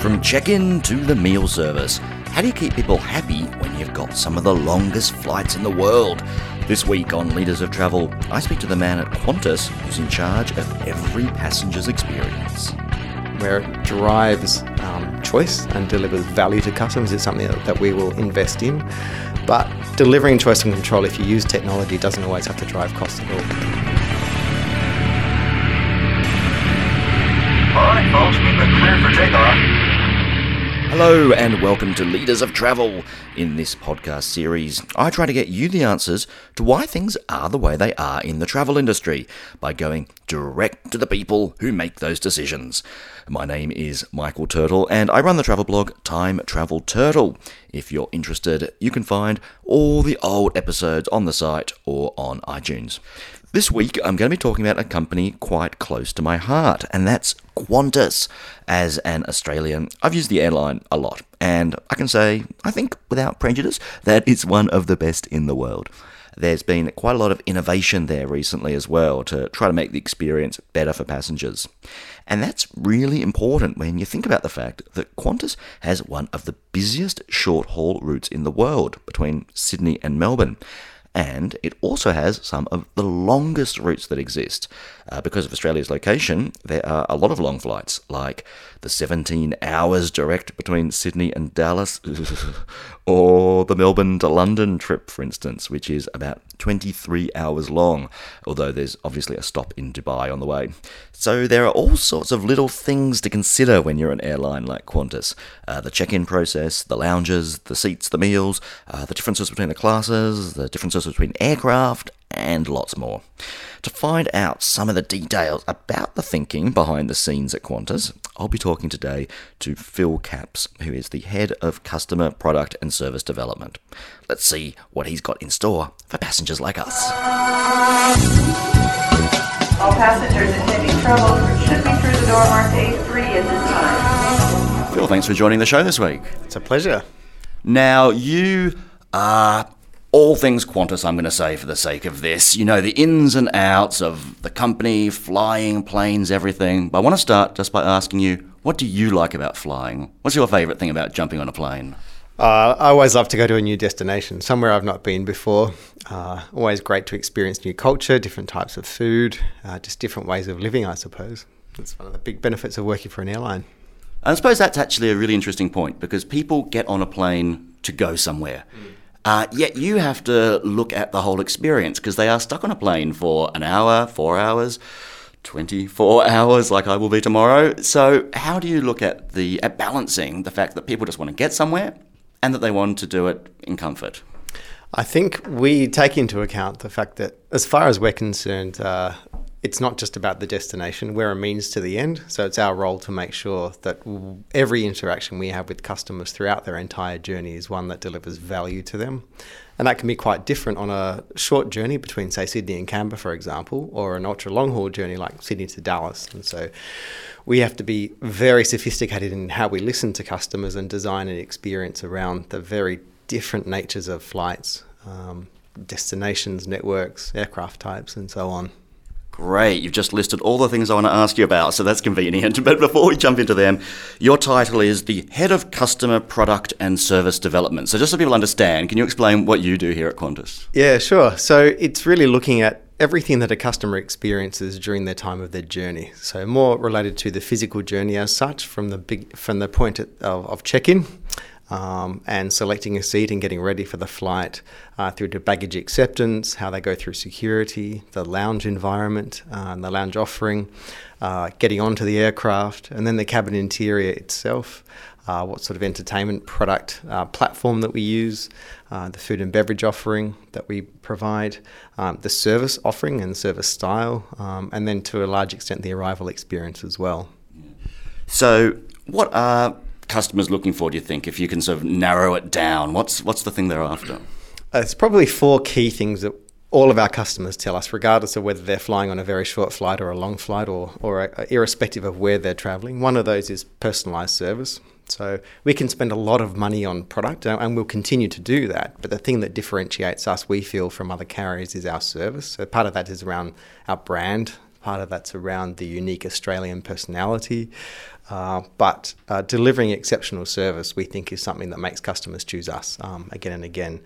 From check in to the meal service, how do you keep people happy when you've got some of the longest flights in the world? This week on Leaders of Travel, I speak to the man at Qantas who's in charge of every passenger's experience. Where it drives um, choice and delivers value to customers is something that, that we will invest in. But delivering choice and control, if you use technology, doesn't always have to drive cost at all. All right, folks, we've been cleared for takeoff. Hello, and welcome to Leaders of Travel. In this podcast series, I try to get you the answers to why things are the way they are in the travel industry by going direct to the people who make those decisions. My name is Michael Turtle, and I run the travel blog Time Travel Turtle. If you're interested, you can find all the old episodes on the site or on iTunes. This week, I'm going to be talking about a company quite close to my heart, and that's Qantas. As an Australian, I've used the airline a lot, and I can say, I think without prejudice, that it's one of the best in the world. There's been quite a lot of innovation there recently as well to try to make the experience better for passengers. And that's really important when you think about the fact that Qantas has one of the busiest short haul routes in the world between Sydney and Melbourne and it also has some of the longest routes that exist. Uh, because of Australia's location, there are a lot of long flights, like the 17 hours direct between Sydney and Dallas, or the Melbourne to London trip, for instance, which is about 23 hours long, although there's obviously a stop in Dubai on the way. So there are all sorts of little things to consider when you're an airline like Qantas uh, the check in process, the lounges, the seats, the meals, uh, the differences between the classes, the differences between aircraft, and lots more. To find out some of the details about the thinking behind the scenes at Qantas, I'll be talking today to Phil Capps, who is the head of customer product and service development. Let's see what he's got in store for passengers like us. All passengers intending travel should be through the door marked A3 at this time. Phil, thanks for joining the show this week. It's a pleasure. Now, you are all things Qantas, I'm going to say for the sake of this. You know, the ins and outs of the company, flying, planes, everything. But I want to start just by asking you, what do you like about flying? What's your favourite thing about jumping on a plane? Uh, I always love to go to a new destination, somewhere I've not been before. Uh, always great to experience new culture, different types of food, uh, just different ways of living, I suppose. That's one of the big benefits of working for an airline. I suppose that's actually a really interesting point because people get on a plane to go somewhere. Mm. Uh, yet you have to look at the whole experience because they are stuck on a plane for an hour, four hours, 24 hours, like I will be tomorrow. So, how do you look at the at balancing the fact that people just want to get somewhere and that they want to do it in comfort? I think we take into account the fact that, as far as we're concerned, uh, it's not just about the destination, we're a means to the end. So it's our role to make sure that every interaction we have with customers throughout their entire journey is one that delivers value to them. And that can be quite different on a short journey between, say, Sydney and Canberra, for example, or an ultra long haul journey like Sydney to Dallas. And so we have to be very sophisticated in how we listen to customers and design an experience around the very different natures of flights, um, destinations, networks, aircraft types, and so on. Great. You've just listed all the things I want to ask you about, so that's convenient. But before we jump into them, your title is the Head of Customer Product and Service Development. So, just so people understand, can you explain what you do here at Qantas? Yeah, sure. So, it's really looking at everything that a customer experiences during their time of their journey. So, more related to the physical journey as such, from the big from the point of, of check-in um, and selecting a seat and getting ready for the flight uh, through to baggage acceptance, how they go through security, the lounge environment, uh, and the lounge offering, uh, getting onto the aircraft, and then the cabin interior itself. Uh, what sort of entertainment product uh, platform that we use, uh, the food and beverage offering that we provide, um, the service offering and service style, um, and then to a large extent the arrival experience as well. So, what are customers looking for? Do you think, if you can sort of narrow it down, what's what's the thing they're after? Uh, it's probably four key things that all of our customers tell us, regardless of whether they're flying on a very short flight or a long flight, or or irrespective of where they're traveling. One of those is personalised service. So we can spend a lot of money on product, and we'll continue to do that. But the thing that differentiates us, we feel, from other carriers is our service. So part of that is around our brand, Part of that's around the unique Australian personality. Uh, but uh, delivering exceptional service, we think, is something that makes customers choose us um, again and again.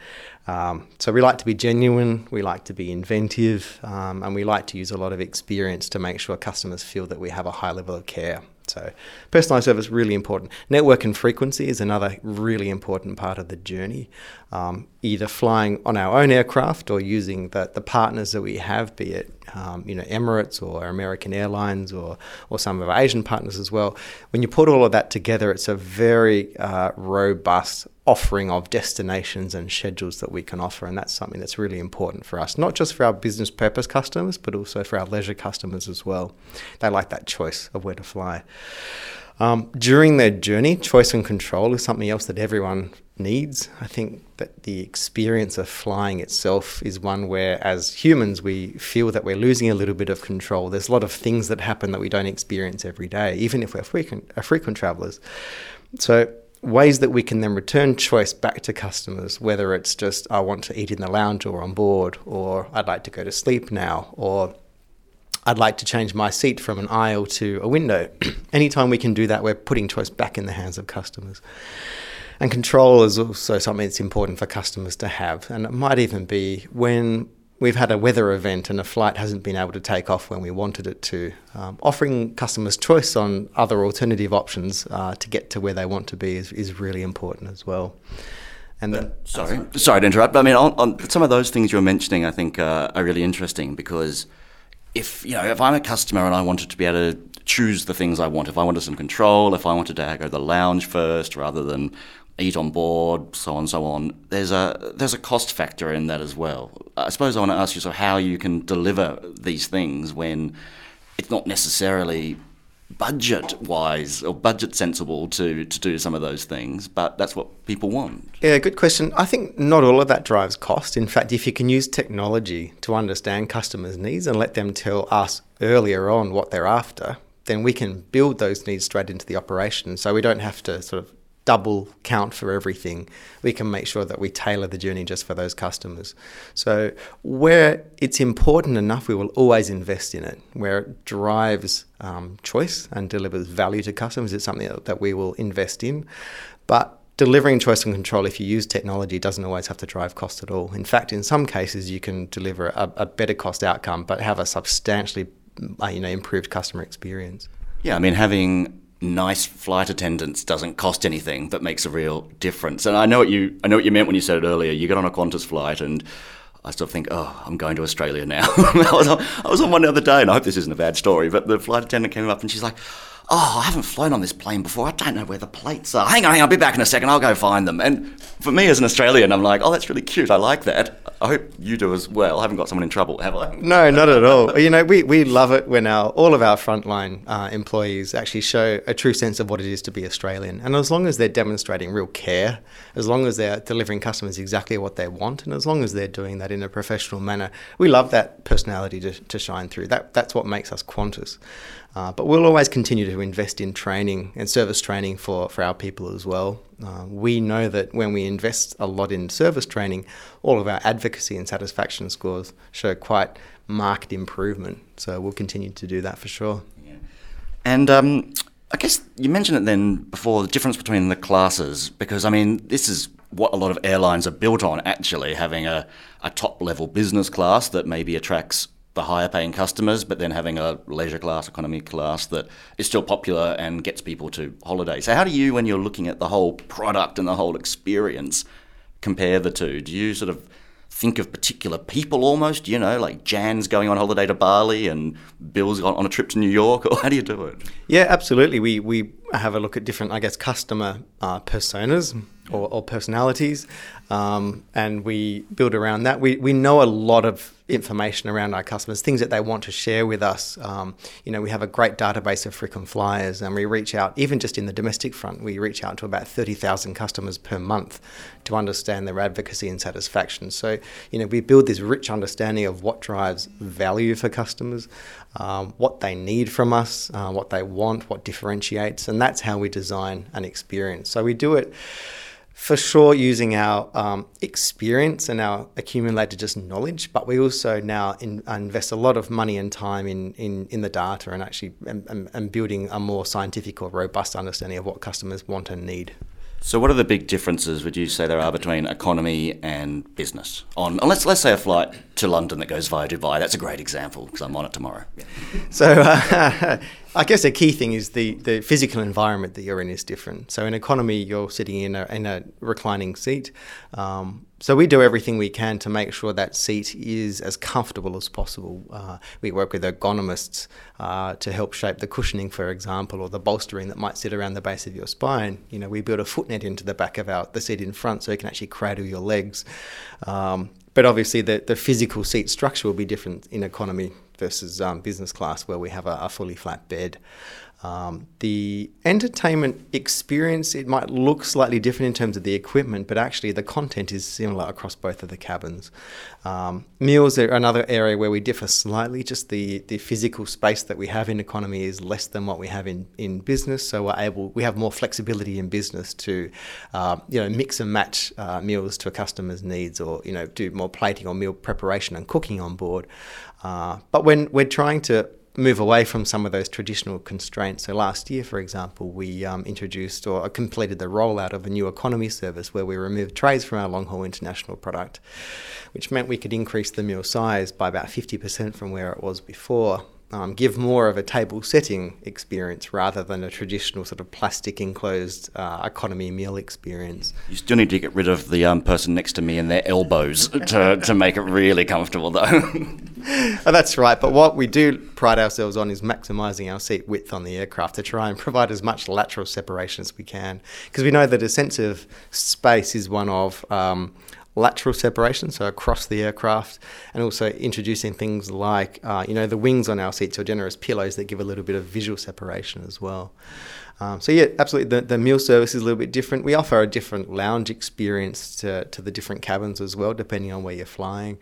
Um, so we like to be genuine, we like to be inventive, um, and we like to use a lot of experience to make sure customers feel that we have a high level of care. So, personalised service really important. Network and frequency is another really important part of the journey. Um, either flying on our own aircraft or using the, the partners that we have, be it um, you know Emirates or American Airlines or or some of our Asian partners as well. When you put all of that together, it's a very uh, robust offering of destinations and schedules that we can offer, and that's something that's really important for us, not just for our business purpose customers, but also for our leisure customers as well. They like that choice of where to fly. Um, during their journey, choice and control is something else that everyone needs. I think that the experience of flying itself is one where, as humans, we feel that we're losing a little bit of control. There's a lot of things that happen that we don't experience every day, even if we're frequent, frequent travelers. So, ways that we can then return choice back to customers, whether it's just, I want to eat in the lounge or on board, or I'd like to go to sleep now, or I'd like to change my seat from an aisle to a window. Anytime we can do that, we're putting choice back in the hands of customers. And control is also something that's important for customers to have. And it might even be when we've had a weather event and a flight hasn't been able to take off when we wanted it to. Um, offering customers choice on other alternative options uh, to get to where they want to be is, is really important as well. And the, sorry, sorry to interrupt. But I mean, on, on, some of those things you're mentioning, I think uh, are really interesting because if you know, if I'm a customer and I wanted to be able to choose the things I want, if I wanted some control, if I wanted to go to the lounge first rather than eat on board, so on so on. There's a there's a cost factor in that as well. I suppose I want to ask you so how you can deliver these things when it's not necessarily budget wise or budget sensible to, to do some of those things, but that's what people want. Yeah, good question. I think not all of that drives cost. In fact, if you can use technology to understand customers' needs and let them tell us earlier on what they're after, then we can build those needs straight into the operation. So we don't have to sort of double count for everything. We can make sure that we tailor the journey just for those customers. So, where it's important enough, we will always invest in it. Where it drives um, choice and delivers value to customers, it's something that we will invest in. But delivering choice and control, if you use technology, doesn't always have to drive cost at all. In fact, in some cases, you can deliver a, a better cost outcome, but have a substantially uh, you know, improved customer experience. Yeah, I mean, having nice flight attendants doesn't cost anything, but makes a real difference. And I know what you I know what you meant when you said it earlier. You get on a Qantas flight and I still think, oh, I'm going to Australia now. I, was on, I was on one the other day, and I hope this isn't a bad story, but the flight attendant came up and she's like, oh, I haven't flown on this plane before. I don't know where the plates are. Hang on, hang on, I'll be back in a second. I'll go find them. And for me as an Australian, I'm like, oh, that's really cute. I like that. I hope you do as well. I haven't got someone in trouble, have I? No, not at all. You know, we, we love it when our all of our frontline uh, employees actually show a true sense of what it is to be Australian. And as long as they're demonstrating real care, as long as they're delivering customers exactly what they want, and as long as they're doing that in a professional manner, we love that personality to, to shine through. That that's what makes us Qantas. Uh, but we'll always continue to invest in training and service training for, for our people as well. Uh, we know that when we invest a lot in service training, all of our advocacy and satisfaction scores show quite marked improvement. So we'll continue to do that for sure. Yeah. And um, I guess you mentioned it then before the difference between the classes, because I mean, this is what a lot of airlines are built on actually, having a, a top level business class that maybe attracts the higher paying customers, but then having a leisure class, economy class that is still popular and gets people to holiday. So, how do you, when you're looking at the whole product and the whole experience, compare the two? Do you sort of think of particular people almost, you know, like Jan's going on holiday to Bali and Bill's on a trip to New York, or how do you do it? Yeah, absolutely. We, we have a look at different, I guess, customer uh, personas or, or personalities, um, and we build around that. We, we know a lot of information around our customers, things that they want to share with us. Um, you know, we have a great database of frequent flyers, and we reach out, even just in the domestic front, we reach out to about 30,000 customers per month to understand their advocacy and satisfaction. So, you know, we build this rich understanding of what drives value for customers, um, what they need from us, uh, what they want, what differentiates, and that's how we design an experience. So we do it for sure using our um, experience and our accumulated just knowledge, but we also now in, invest a lot of money and time in, in, in the data and actually and, building a more scientific or robust understanding of what customers want and need. So, what are the big differences would you say there are between economy and business? On let's let's say a flight to London that goes via Dubai. That's a great example because I'm on it tomorrow. So, uh, I guess a key thing is the, the physical environment that you're in is different. So, in economy, you're sitting in a, in a reclining seat. Um, so, we do everything we can to make sure that seat is as comfortable as possible. Uh, we work with ergonomists uh, to help shape the cushioning, for example, or the bolstering that might sit around the base of your spine. You know, we build a footnet into the back of our, the seat in front so you can actually cradle your legs. Um, but obviously, the, the physical seat structure will be different in economy versus um, business class, where we have a, a fully flat bed. Um, the entertainment experience, it might look slightly different in terms of the equipment, but actually the content is similar across both of the cabins. Um, meals are another area where we differ slightly. Just the, the physical space that we have in economy is less than what we have in, in business, so we're able we have more flexibility in business to uh, you know mix and match uh, meals to a customer's needs, or you know do more plating or meal preparation and cooking on board. Uh, but when we're trying to move away from some of those traditional constraints. So last year, for example, we um, introduced or completed the rollout of a new economy service where we removed trays from our long haul international product, which meant we could increase the meal size by about 50% from where it was before um, give more of a table setting experience rather than a traditional sort of plastic enclosed uh, economy meal experience. You still need to get rid of the um, person next to me and their elbows to, to make it really comfortable, though. oh, that's right. But what we do pride ourselves on is maximising our seat width on the aircraft to try and provide as much lateral separation as we can. Because we know that a sense of space is one of um, lateral separation, so across the aircraft, and also introducing things like, uh, you know, the wings on our seats or generous pillows that give a little bit of visual separation as well. Um, so yeah, absolutely. The, the meal service is a little bit different. We offer a different lounge experience to, to the different cabins as well, depending on where you're flying.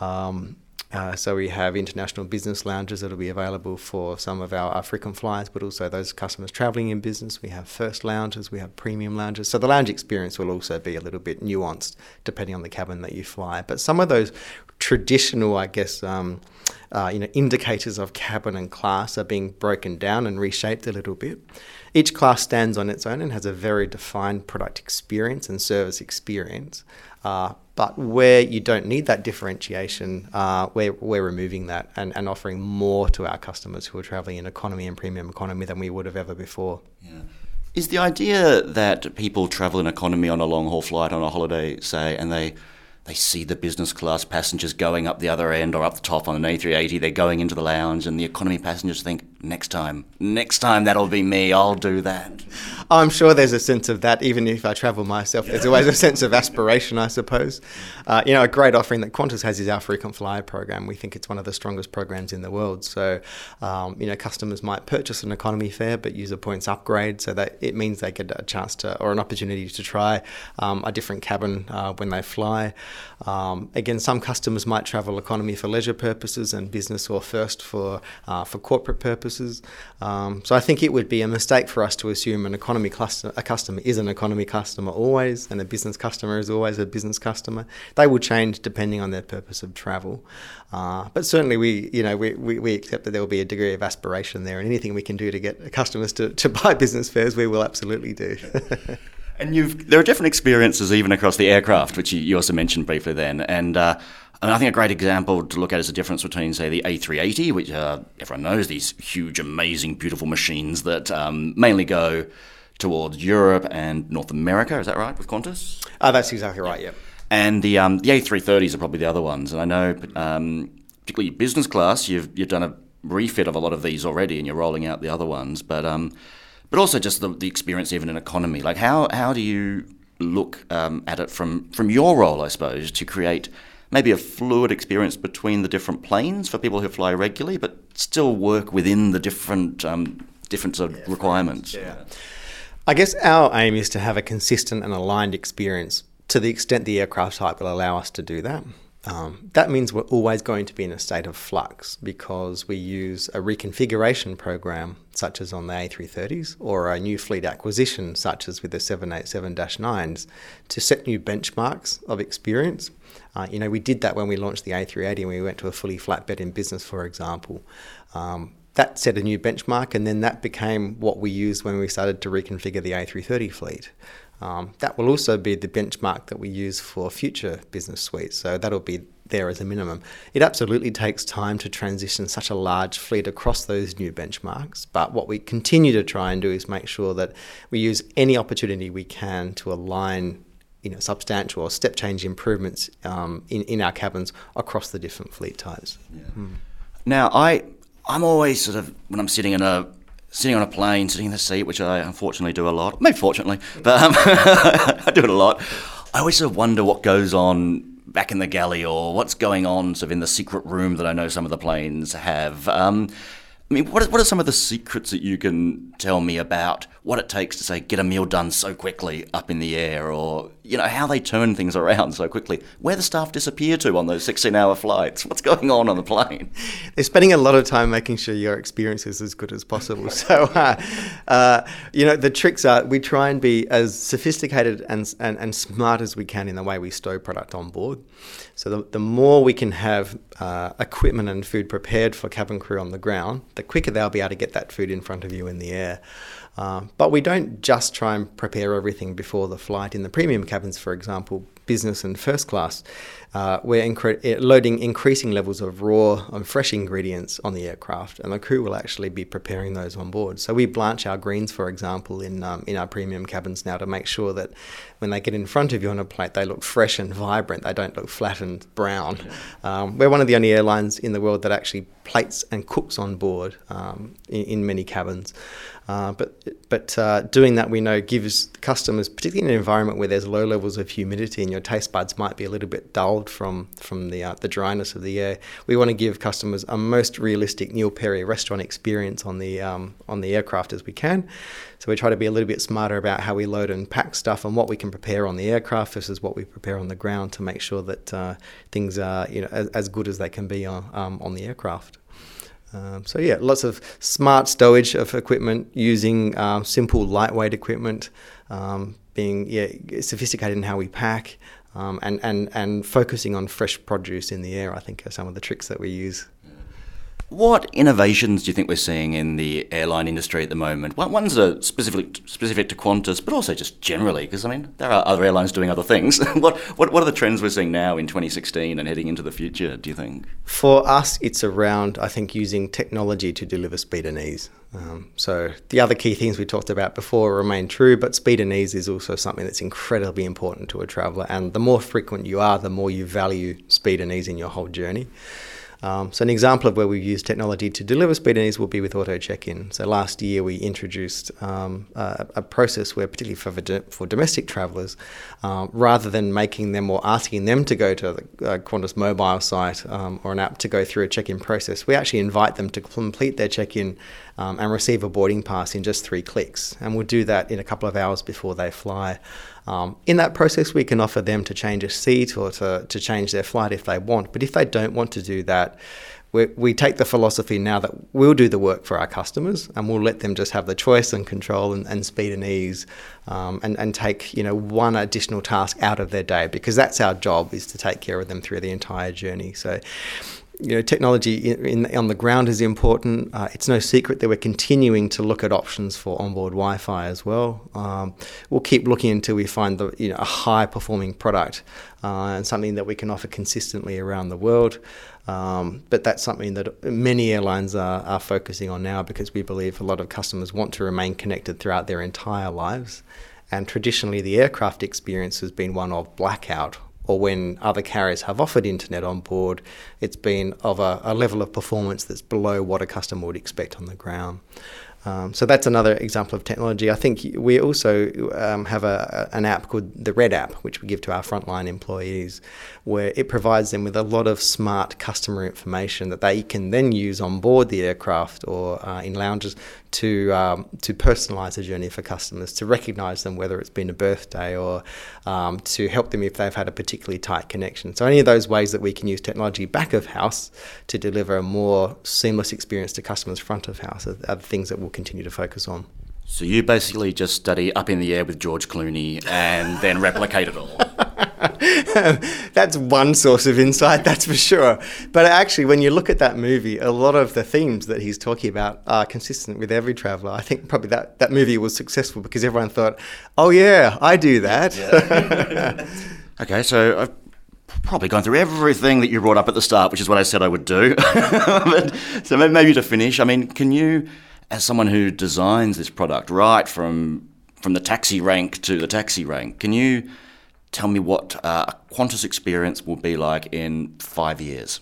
Um, uh, so we have international business lounges that will be available for some of our, African flyers, but also those customers travelling in business. We have first lounges, we have premium lounges. So the lounge experience will also be a little bit nuanced depending on the cabin that you fly. But some of those traditional, I guess, um, uh, you know, indicators of cabin and class are being broken down and reshaped a little bit. Each class stands on its own and has a very defined product experience and service experience. Uh, but where you don't need that differentiation, uh, we're, we're removing that and, and offering more to our customers who are traveling in economy and premium economy than we would have ever before. Yeah. Is the idea that people travel in economy on a long haul flight on a holiday, say, and they they see the business class passengers going up the other end or up the top on an A380. They're going into the lounge, and the economy passengers think, next time, next time that'll be me. I'll do that. I'm sure there's a sense of that, even if I travel myself. There's always a sense of aspiration, I suppose. Uh, you know, a great offering that Qantas has is our frequent flyer program. We think it's one of the strongest programs in the world. So, um, you know, customers might purchase an economy fare but use a points upgrade, so that it means they get a chance to or an opportunity to try um, a different cabin uh, when they fly. Um, again, some customers might travel economy for leisure purposes and business or first for uh, for corporate purposes. Um, so I think it would be a mistake for us to assume an economy cluster, a customer is an economy customer always, and a business customer is always a business customer. They will change depending on their purpose of travel. Uh, but certainly, we you know we, we, we, accept that there will be a degree of aspiration there, and anything we can do to get customers to, to buy business fares, we will absolutely do. And you've there are different experiences even across the aircraft, which you, you also mentioned briefly then. And, uh, and I think a great example to look at is the difference between, say, the A380, which uh, everyone knows these huge, amazing, beautiful machines that um, mainly go towards Europe and North America. Is that right with Qantas? Uh, that's exactly right. Yeah. And the um, the A330s are probably the other ones. And I know, um, particularly business class, you've you've done a refit of a lot of these already, and you're rolling out the other ones. But um, but also just the, the experience even in economy. Like how how do you look um, at it from from your role, I suppose, to create maybe a fluid experience between the different planes for people who fly regularly, but still work within the different um, different sort of yeah, requirements. Yeah. I guess our aim is to have a consistent and aligned experience to the extent the aircraft type will allow us to do that. Um, that means we're always going to be in a state of flux because we use a reconfiguration program, such as on the A330s, or a new fleet acquisition, such as with the 787 9s, to set new benchmarks of experience. Uh, you know, we did that when we launched the A380 and we went to a fully flatbed in business, for example. Um, that set a new benchmark, and then that became what we used when we started to reconfigure the A330 fleet. Um, that will also be the benchmark that we use for future business suites. So that'll be there as a minimum. It absolutely takes time to transition such a large fleet across those new benchmarks, but what we continue to try and do is make sure that we use any opportunity we can to align you know, substantial or step change improvements um, in, in our cabins across the different fleet types. Yeah. Mm. Now, I, I'm always sort of, when I'm sitting in a sitting on a plane, sitting in the seat, which I unfortunately do a lot. Maybe fortunately, but um, I do it a lot. I always sort of wonder what goes on back in the galley or what's going on sort of in the secret room that I know some of the planes have. Um, I mean, what are, what are some of the secrets that you can tell me about what it takes to say get a meal done so quickly up in the air, or you know how they turn things around so quickly, where the staff disappear to on those sixteen-hour flights, what's going on on the plane? They're spending a lot of time making sure your experience is as good as possible. so, uh, uh, you know, the tricks are we try and be as sophisticated and, and, and smart as we can in the way we stow product on board. So the, the more we can have uh, equipment and food prepared for cabin crew on the ground, the quicker they'll be able to get that food in front of you in the air. Uh, but we don't just try and prepare everything before the flight. In the premium cabins, for example, business and first class, uh, we're incre- eh, loading increasing levels of raw and fresh ingredients on the aircraft, and the crew will actually be preparing those on board. So we blanch our greens, for example, in um, in our premium cabins now to make sure that when they get in front of you on a plate, they look fresh and vibrant. They don't look flat and brown. Um, we're one of the only airlines in the world that actually plates and cooks on board um, in, in many cabins. Uh, but but uh, doing that we know gives customers, particularly in an environment where there's low levels of humidity and your taste buds might be a little bit dulled from from the uh, the dryness of the air. We want to give customers a most realistic Neil Perry restaurant experience on the um, on the aircraft as we can. So we try to be a little bit smarter about how we load and pack stuff and what we can prepare on the aircraft versus what we prepare on the ground to make sure that uh, things are you know as, as, good as they can be on um, on the aircraft. Um, so yeah, lots of smart stowage of equipment using um, simple, lightweight equipment, um, being yeah sophisticated in how we pack, um, and and and focusing on fresh produce in the air. I think are some of the tricks that we use. What innovations do you think we're seeing in the airline industry at the moment? Ones are specific specific to Qantas, but also just generally, because I mean there are other airlines doing other things. what, what what are the trends we're seeing now in 2016 and heading into the future? Do you think? For us, it's around I think using technology to deliver speed and ease. Um, so the other key things we talked about before remain true, but speed and ease is also something that's incredibly important to a traveller. And the more frequent you are, the more you value speed and ease in your whole journey. Um, so an example of where we've used technology to deliver speed and ease will be with auto check-in. So last year we introduced um, a, a, process where, particularly for, for domestic travellers, um, rather than making them or asking them to go to the uh, Qantas mobile site um, or an app to go through a check-in process, we actually invite them to complete their check-in um, and receive a boarding pass in just three clicks. And we'll do that in a couple of hours before they fly. Um, in that process, we can offer them to change a seat or to, to change their flight if they want. But if they don't want to do that, we, we take the philosophy now that we'll do the work for our customers and we'll let them just have the choice and control and, and speed and ease um, and, and take you know one additional task out of their day because that's our job is to take care of them through the entire journey. So you know, technology in, in, on the ground is important. Uh, it's no secret that we're continuing to look at options for onboard Wi-Fi as well. Um, we'll keep looking until we find the, you know, a high-performing product uh, and something that we can offer consistently around the world. Um, but that's something that many airlines are, are focusing on now because we believe a lot of customers want to remain connected throughout their entire lives. And traditionally, the aircraft experience has been one of blackout or when other carriers have offered internet on board, it's been of a, a level of performance that's below what a customer would expect on the ground. Um, so that's another example of technology. I think we also um, have a, an app called the Red app, which we give to our frontline employees, where it provides them with a lot of smart customer information that they can then use on board the aircraft or uh, in lounges to um, to personalise a journey for customers, to recognise them whether it's been a birthday or um, to help them if they've had a particularly tight connection. So any of those ways that we can use technology back of house to deliver a more seamless experience to customers front of house are, are the things that we'll continue to focus on. So you basically just study up in the air with George Clooney and then replicate it all. that's one source of insight, that's for sure. But actually, when you look at that movie, a lot of the themes that he's talking about are consistent with every traveller. I think probably that, that movie was successful because everyone thought, oh, yeah, I do that. Yeah. okay, so I've probably gone through everything that you brought up at the start, which is what I said I would do. but, so maybe to finish, I mean, can you, as someone who designs this product right from from the taxi rank to the taxi rank, can you tell me what uh, a Qantas experience will be like in five years.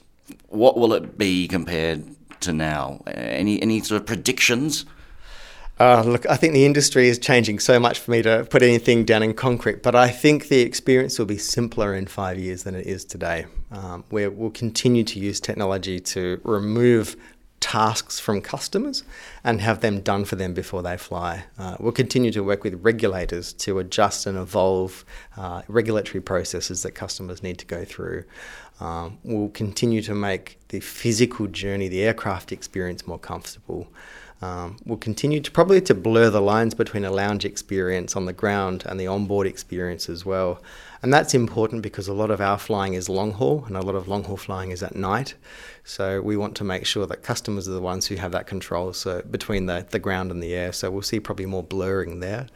What will it be compared to now? Any any sort of predictions? Uh, look, I think the industry is changing so much for me to put anything down in concrete, but I think the experience will be simpler in five years than it is today. Um, we'll continue to use technology to remove tasks from customers and have them done for them before they fly. Uh, we'll continue to work with regulators to adjust and evolve uh, regulatory processes that customers need to go through. Um, we'll continue to make the physical journey, the aircraft experience more comfortable. Um, we'll continue to probably to blur the lines between a lounge experience on the ground and the onboard experience as well. And that's important because a lot of our flying is long haul and a lot of long haul flying is at night. So we want to make sure that customers are the ones who have that control so between the, the ground and the air. So we'll see probably more blurring there.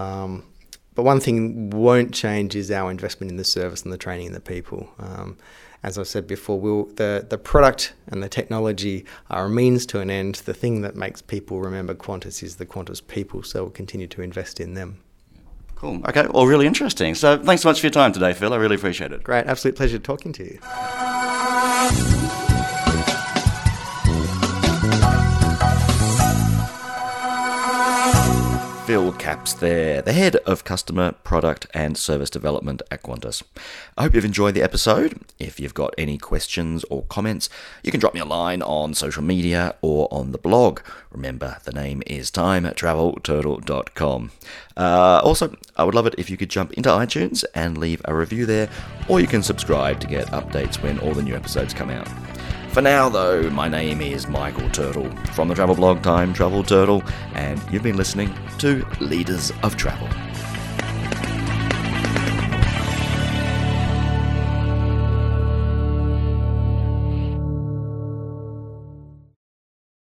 Um, but one thing won't change is our investment in the service and the training and the people. Um, as I said before, we'll, the, the product and the technology are a means to an end. The thing that makes people remember Qantas is the Qantas people, so we'll continue to invest in them. Cool. Okay. Well, really interesting. So thanks so much for your time today, Phil. I really appreciate it. Great. Absolute pleasure talking to you. Phil Capps there, the head of customer, product, and service development at Qantas. I hope you've enjoyed the episode. If you've got any questions or comments, you can drop me a line on social media or on the blog. Remember, the name is timetravelturtle.com. Uh, also, I would love it if you could jump into iTunes and leave a review there, or you can subscribe to get updates when all the new episodes come out. For now, though, my name is Michael Turtle from the travel blog Time Travel Turtle, and you've been listening to Leaders of Travel.